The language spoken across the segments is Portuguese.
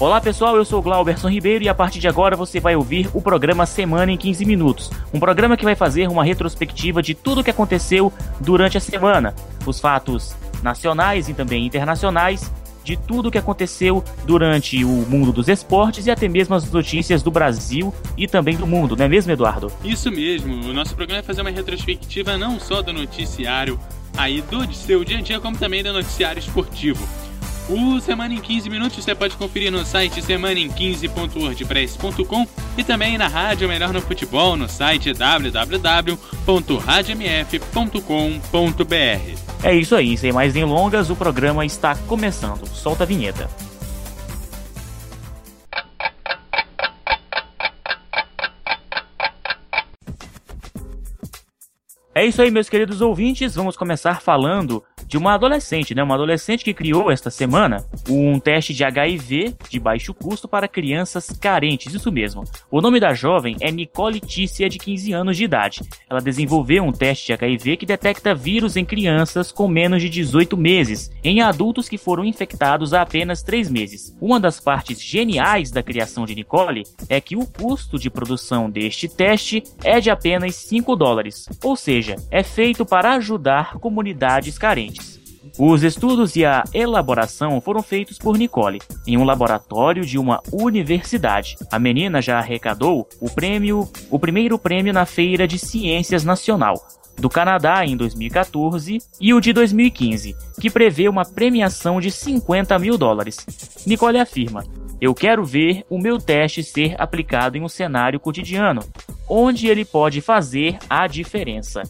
Olá pessoal, eu sou Glauberson Ribeiro e a partir de agora você vai ouvir o programa Semana em 15 Minutos. Um programa que vai fazer uma retrospectiva de tudo o que aconteceu durante a semana, os fatos nacionais e também internacionais, de tudo o que aconteceu durante o mundo dos esportes e até mesmo as notícias do Brasil e também do mundo, não é mesmo, Eduardo? Isso mesmo, o nosso programa vai fazer uma retrospectiva não só do noticiário aí do seu dia a dia, como também do noticiário esportivo. O Semana em 15 Minutos você pode conferir no site semanaem15.wordpress.com e também na Rádio Melhor no Futebol no site www.radiomf.com.br. É isso aí, sem mais delongas, o programa está começando. Solta a vinheta. É isso aí, meus queridos ouvintes. Vamos começar falando de uma adolescente, né? Uma adolescente que criou esta semana um teste de HIV de baixo custo para crianças carentes, isso mesmo. O nome da jovem é Nicole Tícia, de 15 anos de idade. Ela desenvolveu um teste de HIV que detecta vírus em crianças com menos de 18 meses, em adultos que foram infectados há apenas 3 meses. Uma das partes geniais da criação de Nicole é que o custo de produção deste teste é de apenas 5 dólares, ou seja, é feito para ajudar comunidades carentes. Os estudos e a elaboração foram feitos por Nicole em um laboratório de uma universidade. A menina já arrecadou o prêmio, o primeiro prêmio na Feira de Ciências Nacional do Canadá em 2014 e o de 2015, que prevê uma premiação de 50 mil dólares. Nicole afirma: Eu quero ver o meu teste ser aplicado em um cenário cotidiano, onde ele pode fazer a diferença.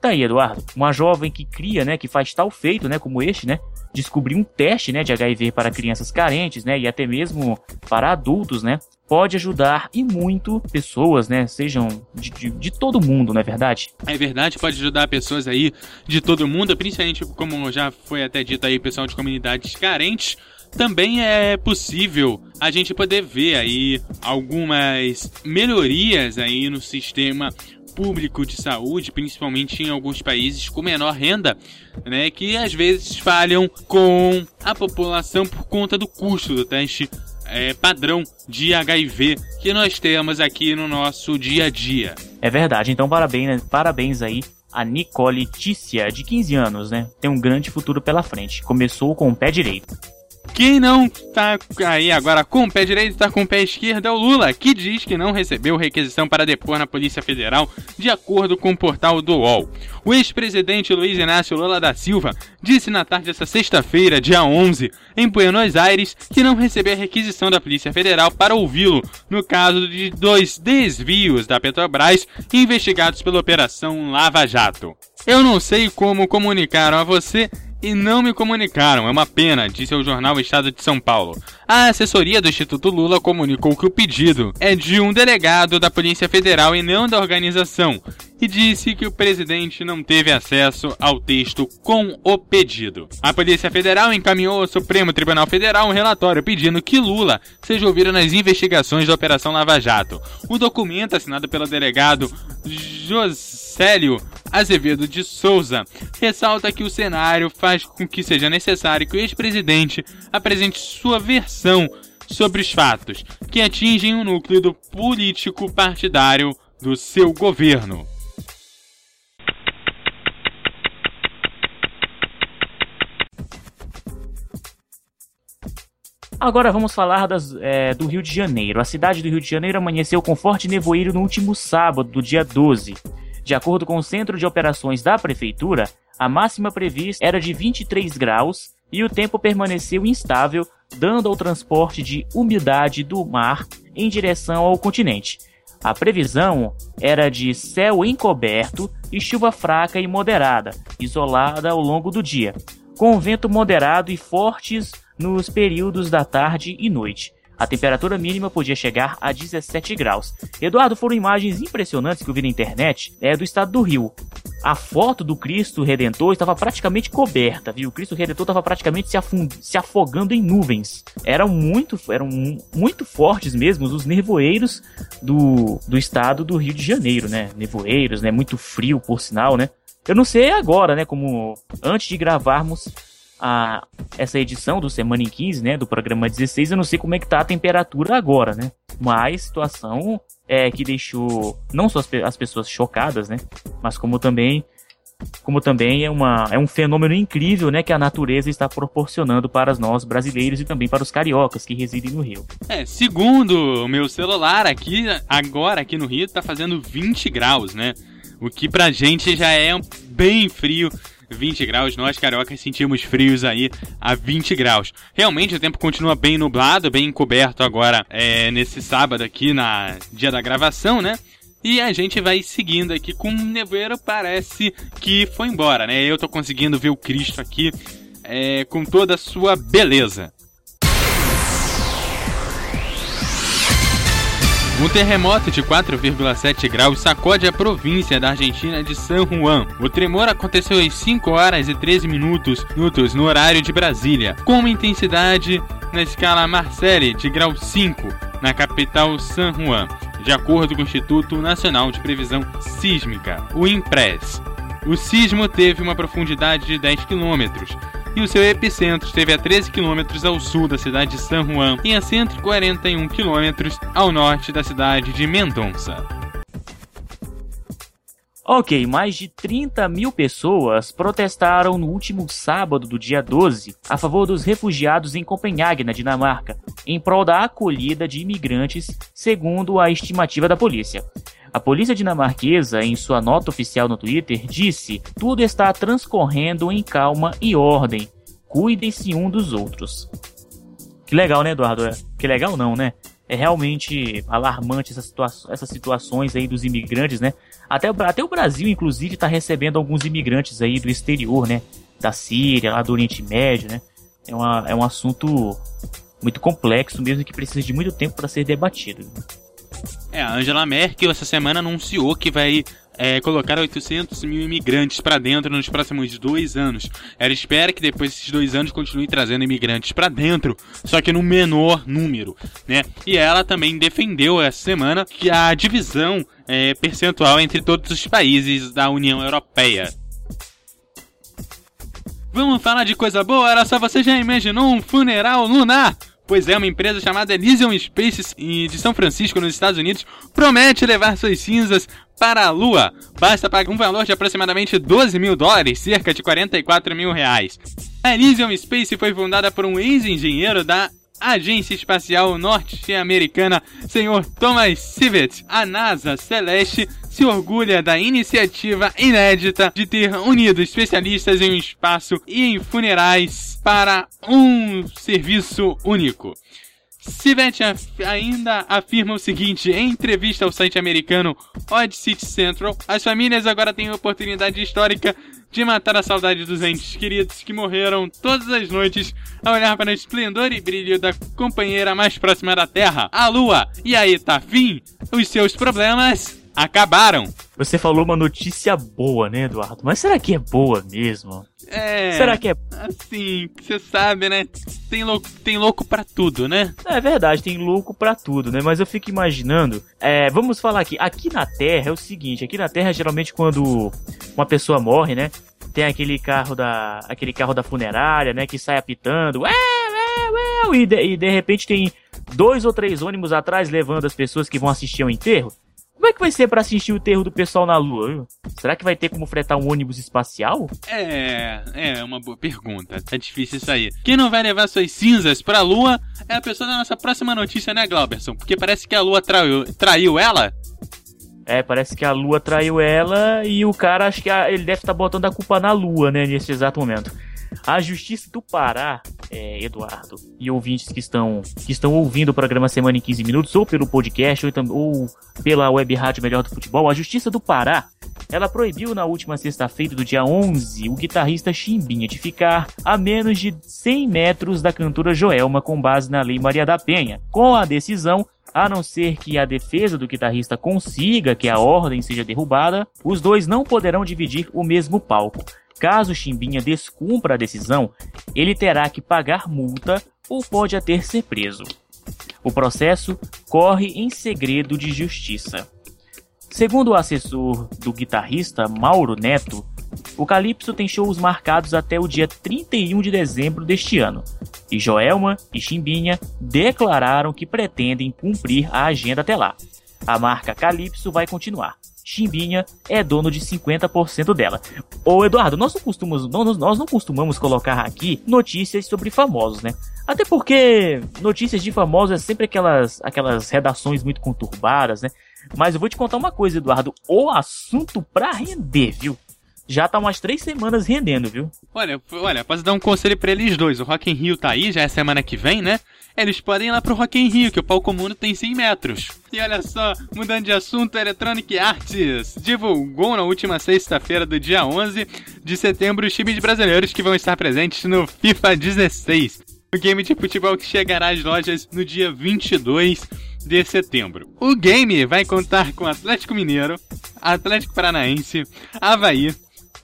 Tá aí, Eduardo. Uma jovem que cria, né, que faz tal feito, né, como este, né, descobrir um teste, né, de HIV para crianças carentes, né, e até mesmo para adultos, né, pode ajudar e muito pessoas, né, sejam de, de, de todo mundo, não é verdade? É verdade, pode ajudar pessoas aí de todo mundo, principalmente como já foi até dito aí, pessoal de comunidades carentes. Também é possível a gente poder ver aí algumas melhorias aí no sistema público de saúde, principalmente em alguns países com menor renda, né, que às vezes falham com a população por conta do custo do teste é, padrão de HIV que nós temos aqui no nosso dia a dia. É verdade, então parabéns, parabéns aí a Nicole Tícia, de 15 anos, né? Tem um grande futuro pela frente. Começou com o pé direito. Quem não tá aí agora com o pé direito está com o pé esquerdo é o Lula, que diz que não recebeu requisição para depor na Polícia Federal, de acordo com o portal do UOL. O ex-presidente Luiz Inácio Lula da Silva disse na tarde desta sexta-feira, dia 11, em Buenos Aires, que não recebeu a requisição da Polícia Federal para ouvi-lo no caso de dois desvios da Petrobras investigados pela Operação Lava Jato. Eu não sei como comunicaram a você e não me comunicaram. É uma pena, disse ao jornal Estado de São Paulo. A assessoria do Instituto Lula comunicou que o pedido é de um delegado da Polícia Federal e não da organização, e disse que o presidente não teve acesso ao texto com o pedido. A Polícia Federal encaminhou ao Supremo Tribunal Federal um relatório pedindo que Lula seja ouvido nas investigações da Operação Lava Jato. O documento, assinado pelo delegado Josélio Azevedo de Souza, ressalta que o cenário faz com que seja necessário que o ex-presidente apresente sua versão sobre os fatos que atingem o núcleo do político partidário do seu governo. Agora vamos falar das, é, do Rio de Janeiro. A cidade do Rio de Janeiro amanheceu com forte nevoeiro no último sábado, do dia 12. De acordo com o Centro de Operações da Prefeitura, a máxima prevista era de 23 graus e o tempo permaneceu instável, dando ao transporte de umidade do mar em direção ao continente. A previsão era de céu encoberto e chuva fraca e moderada, isolada ao longo do dia, com vento moderado e fortes nos períodos da tarde e noite. A temperatura mínima podia chegar a 17 graus. Eduardo, foram imagens impressionantes que eu vi na internet é, do estado do Rio. A foto do Cristo Redentor estava praticamente coberta, viu? O Cristo Redentor estava praticamente se, se afogando em nuvens. Eram muito, eram muito fortes mesmo os nevoeiros do, do estado do Rio de Janeiro, né? Nevoeiros, né? Muito frio, por sinal, né? Eu não sei agora, né? Como antes de gravarmos a, essa edição do Semana em 15, né, do programa 16, eu não sei como é que tá a temperatura agora, né? Mas situação é que deixou não só as, as pessoas chocadas, né, mas como também como também é, uma, é um fenômeno incrível né, que a natureza está proporcionando para nós brasileiros e também para os cariocas que residem no Rio. É, segundo o meu celular aqui, agora aqui no Rio está fazendo 20 graus, né? O que pra gente já é bem frio 20 graus. Nós, cariocas, sentimos frios aí a 20 graus. Realmente o tempo continua bem nublado, bem encoberto agora é, nesse sábado aqui, na dia da gravação, né? E a gente vai seguindo aqui com o nevoeiro, parece que foi embora, né? Eu tô conseguindo ver o Cristo aqui é, com toda a sua beleza. Um terremoto de 4,7 graus sacode a província da Argentina de San Juan. O tremor aconteceu às 5 horas e 13 minutos, minutos no horário de Brasília, com uma intensidade na escala Marcelli de grau 5 na capital San Juan, de acordo com o Instituto Nacional de Previsão Sísmica, o INPRES. O sismo teve uma profundidade de 10 quilômetros e o seu epicentro esteve a 13 quilômetros ao sul da cidade de San Juan e a 141 quilômetros ao norte da cidade de Mendonça. Ok, mais de 30 mil pessoas protestaram no último sábado do dia 12 a favor dos refugiados em Copenhague, na Dinamarca, em prol da acolhida de imigrantes, segundo a estimativa da polícia. A polícia dinamarquesa, em sua nota oficial no Twitter, disse: tudo está transcorrendo em calma e ordem. Cuidem-se um dos outros. Que legal, né, Eduardo? É, que legal não, né? É realmente alarmante essa situa essas situações aí dos imigrantes, né? Até, até o Brasil, inclusive, está recebendo alguns imigrantes aí do exterior, né? Da Síria, lá do Oriente Médio, né? É, uma, é um assunto muito complexo mesmo que precisa de muito tempo para ser debatido. É, a Angela Merkel essa semana anunciou que vai é, colocar 800 mil imigrantes para dentro nos próximos dois anos. Ela espera que depois desses dois anos continue trazendo imigrantes para dentro, só que no menor número, né? E ela também defendeu essa semana que a divisão é, percentual entre todos os países da União Europeia. Vamos falar de coisa boa? Era só você já imaginou um funeral lunar? Pois é, uma empresa chamada Elysium Space de São Francisco, nos Estados Unidos, promete levar suas cinzas para a Lua. Basta pagar um valor de aproximadamente 12 mil dólares, cerca de 44 mil reais. A Elysium Space foi fundada por um ex-engenheiro da Agência Espacial Norte-Americana, Sr. Thomas Sivet. A NASA Celeste se orgulha da iniciativa inédita de ter unido especialistas em espaço e em funerais para um serviço único. Sivet ainda afirma o seguinte em entrevista ao site americano Odd City Central: as famílias agora têm a oportunidade histórica de matar a saudade dos entes queridos que morreram todas as noites a olhar para o esplendor e brilho da companheira mais próxima da Terra, a Lua. E aí, tá fim? Os seus problemas acabaram. Você falou uma notícia boa, né, Eduardo? Mas será que é boa mesmo? É. Será que é. Assim, você sabe, né? Tem louco, tem louco para tudo, né? É verdade, tem louco para tudo, né? Mas eu fico imaginando. É, vamos falar aqui. Aqui na Terra é o seguinte: aqui na Terra, geralmente, quando uma pessoa morre, né? Tem aquele carro da. aquele carro da funerária, né? Que sai apitando. Ué, ué, ué, e, de, e de repente tem dois ou três ônibus atrás levando as pessoas que vão assistir ao enterro. Como é que vai ser para assistir o enterro do pessoal na Lua? Será que vai ter como fretar um ônibus espacial? É, é uma boa pergunta. Tá difícil isso aí. Quem não vai levar suas cinzas pra Lua é a pessoa da nossa próxima notícia, né, Glauberson? Porque parece que a Lua traiu, traiu ela. É, parece que a Lua traiu ela e o cara, acho que ele deve estar tá botando a culpa na Lua, né, nesse exato momento. A Justiça do Pará, é, Eduardo, e ouvintes que estão, que estão ouvindo o programa Semana em 15 Minutos, ou pelo podcast, ou, ou pela web rádio Melhor do Futebol, a Justiça do Pará, ela proibiu na última sexta-feira do dia 11 o guitarrista Chimbinha de ficar a menos de 100 metros da cantora Joelma com base na Lei Maria da Penha. Com a decisão, a não ser que a defesa do guitarrista consiga que a ordem seja derrubada, os dois não poderão dividir o mesmo palco. Caso Chimbinha descumpra a decisão, ele terá que pagar multa ou pode até ser preso. O processo corre em segredo de justiça. Segundo o assessor do guitarrista Mauro Neto, O Calypso tem shows marcados até o dia 31 de dezembro deste ano, e Joelma e Chimbinha declararam que pretendem cumprir a agenda até lá. A marca Calypso vai continuar. Chimbinha é dono de 50% dela. Ô Eduardo, nós não, costumamos, nós, não costumamos colocar aqui notícias sobre famosos, né? Até porque notícias de famosos é sempre aquelas, aquelas redações muito conturbadas, né? Mas eu vou te contar uma coisa, Eduardo. O assunto pra render, viu? Já tá umas três semanas rendendo, viu? Olha, olha, posso dar um conselho para eles dois. O Rock in Rio tá aí, já é semana que vem, né? Eles podem ir lá pro Rock in Rio, que o palco mundo tem 100 metros. E olha só, mudando de assunto, Electronic Arts divulgou na última sexta-feira do dia 11 de setembro os times brasileiros que vão estar presentes no FIFA 16. O game de futebol que chegará às lojas no dia 22 de setembro. O game vai contar com Atlético Mineiro, Atlético Paranaense, Havaí,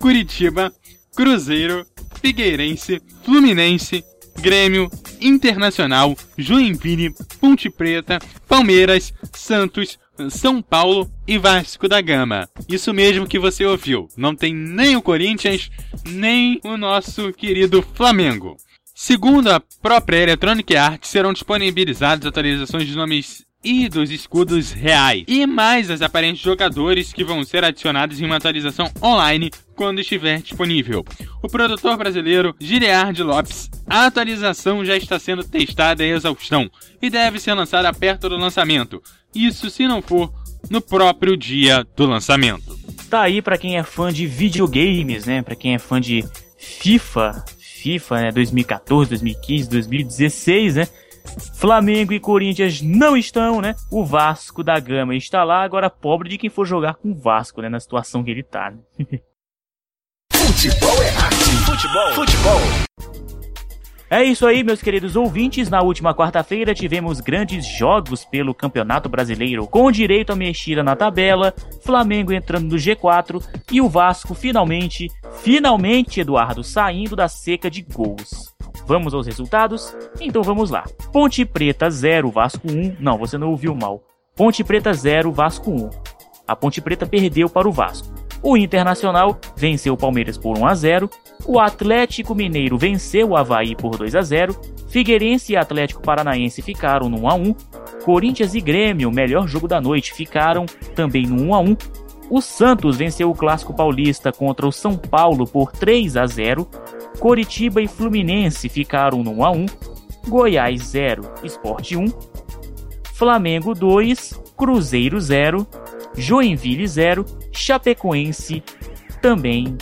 Curitiba, Cruzeiro, Figueirense, Fluminense, Grêmio, Internacional, Joinville, Ponte Preta, Palmeiras, Santos, São Paulo e Vasco da Gama. Isso mesmo que você ouviu. Não tem nem o Corinthians, nem o nosso querido Flamengo. Segundo a própria Electronic Arts, serão disponibilizadas atualizações de nomes e dos escudos reais, e mais as aparentes jogadores que vão ser adicionados em uma atualização online quando estiver disponível. O produtor brasileiro Giliard Lopes, a atualização já está sendo testada em exaustão e deve ser lançada perto do lançamento. Isso se não for no próprio dia do lançamento. Tá aí para quem é fã de videogames, né? Para quem é fã de FIFA, FIFA, né? 2014, 2015, 2016, né? Flamengo e Corinthians não estão, né? O Vasco da Gama está lá, agora pobre de quem for jogar com o Vasco, né? Na situação que ele tá, né? Futebol é arte. Futebol. Futebol. É isso aí, meus queridos ouvintes. Na última quarta-feira tivemos grandes jogos pelo Campeonato Brasileiro, com direito a mexida na tabela, Flamengo entrando no G4 e o Vasco finalmente, finalmente, Eduardo, saindo da seca de gols. Vamos aos resultados? Então vamos lá. Ponte Preta 0, Vasco 1. Não, você não ouviu mal. Ponte Preta 0, Vasco 1. A Ponte Preta perdeu para o Vasco. O Internacional venceu o Palmeiras por 1 a 0. O Atlético Mineiro venceu o Havaí por 2 a 0. Figueirense e Atlético Paranaense ficaram no 1 a 1. Corinthians e Grêmio, melhor jogo da noite, ficaram também no 1 a 1. O Santos venceu o Clássico Paulista contra o São Paulo por 3 a 0. Coritiba e Fluminense ficaram no 1 a 1, Goiás 0, Esporte 1, Flamengo 2, Cruzeiro 0, Joinville 0, Chapecoense também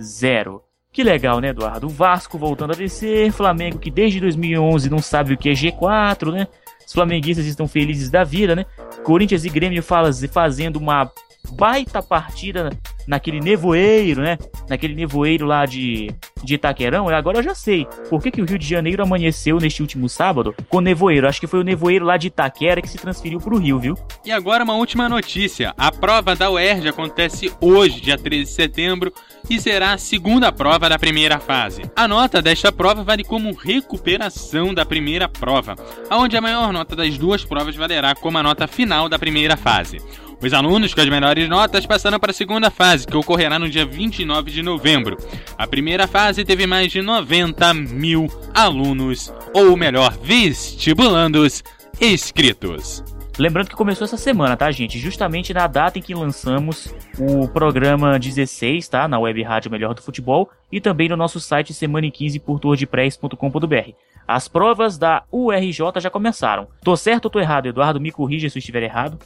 0. Que legal, né, Eduardo? O Vasco voltando a descer, Flamengo que desde 2011 não sabe o que é G4, né? Os flamenguistas estão felizes da vida, né? Corinthians e Grêmio fazendo uma baita partida naquele nevoeiro, né? Naquele nevoeiro lá de, de Itaquerão. E agora eu já sei por que, que o Rio de Janeiro amanheceu neste último sábado com nevoeiro. Acho que foi o nevoeiro lá de Itaquera que se transferiu para o Rio, viu? E agora uma última notícia. A prova da UERJ acontece hoje, dia 13 de setembro, e será a segunda prova da primeira fase. A nota desta prova vale como recuperação da primeira prova, onde a maior nota das duas provas valerá como a nota final da primeira fase. Os alunos com as melhores notas passaram para a segunda fase, que ocorrerá no dia 29 de novembro. A primeira fase teve mais de 90 mil alunos, ou melhor, vestibulandos inscritos. Lembrando que começou essa semana, tá, gente? Justamente na data em que lançamos o programa 16, tá? Na web rádio Melhor do Futebol e também no nosso site semana15 por tourdepress.com.br. As provas da URJ já começaram. Tô certo ou tô errado, Eduardo? Me corrija se eu estiver errado.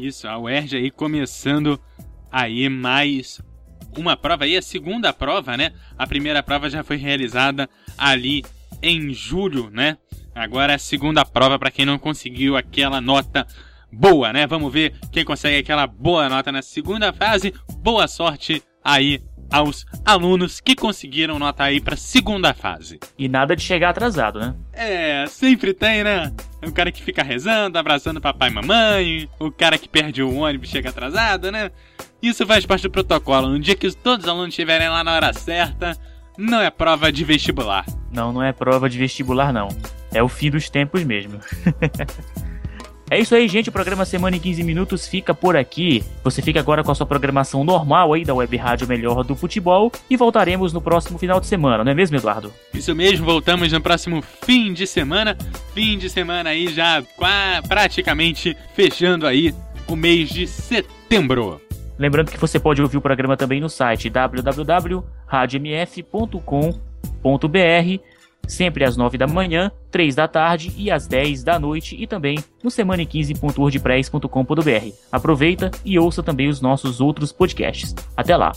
Isso, a UERJ aí começando aí mais uma prova aí, a segunda prova, né? A primeira prova já foi realizada ali em julho, né? Agora é a segunda prova para quem não conseguiu aquela nota boa, né? Vamos ver quem consegue aquela boa nota na segunda fase. Boa sorte aí aos alunos que conseguiram nota aí para segunda fase. E nada de chegar atrasado, né? É, sempre tem, né? O cara que fica rezando, abraçando papai e mamãe, o cara que perde o ônibus chega atrasado, né? Isso faz parte do protocolo. No dia que todos os alunos estiverem lá na hora certa, não é prova de vestibular. Não, não é prova de vestibular, não. É o fim dos tempos mesmo. É isso aí, gente. O programa Semana em 15 Minutos fica por aqui. Você fica agora com a sua programação normal aí da Web Rádio Melhor do Futebol e voltaremos no próximo final de semana, não é mesmo, Eduardo? Isso mesmo, voltamos no próximo fim de semana. Fim de semana aí já praticamente fechando aí o mês de setembro. Lembrando que você pode ouvir o programa também no site www.radiomf.com.br sempre às 9 da manhã, 3 da tarde e às 10 da noite e também no semana15.wordpress.com.br. Aproveita e ouça também os nossos outros podcasts. Até lá!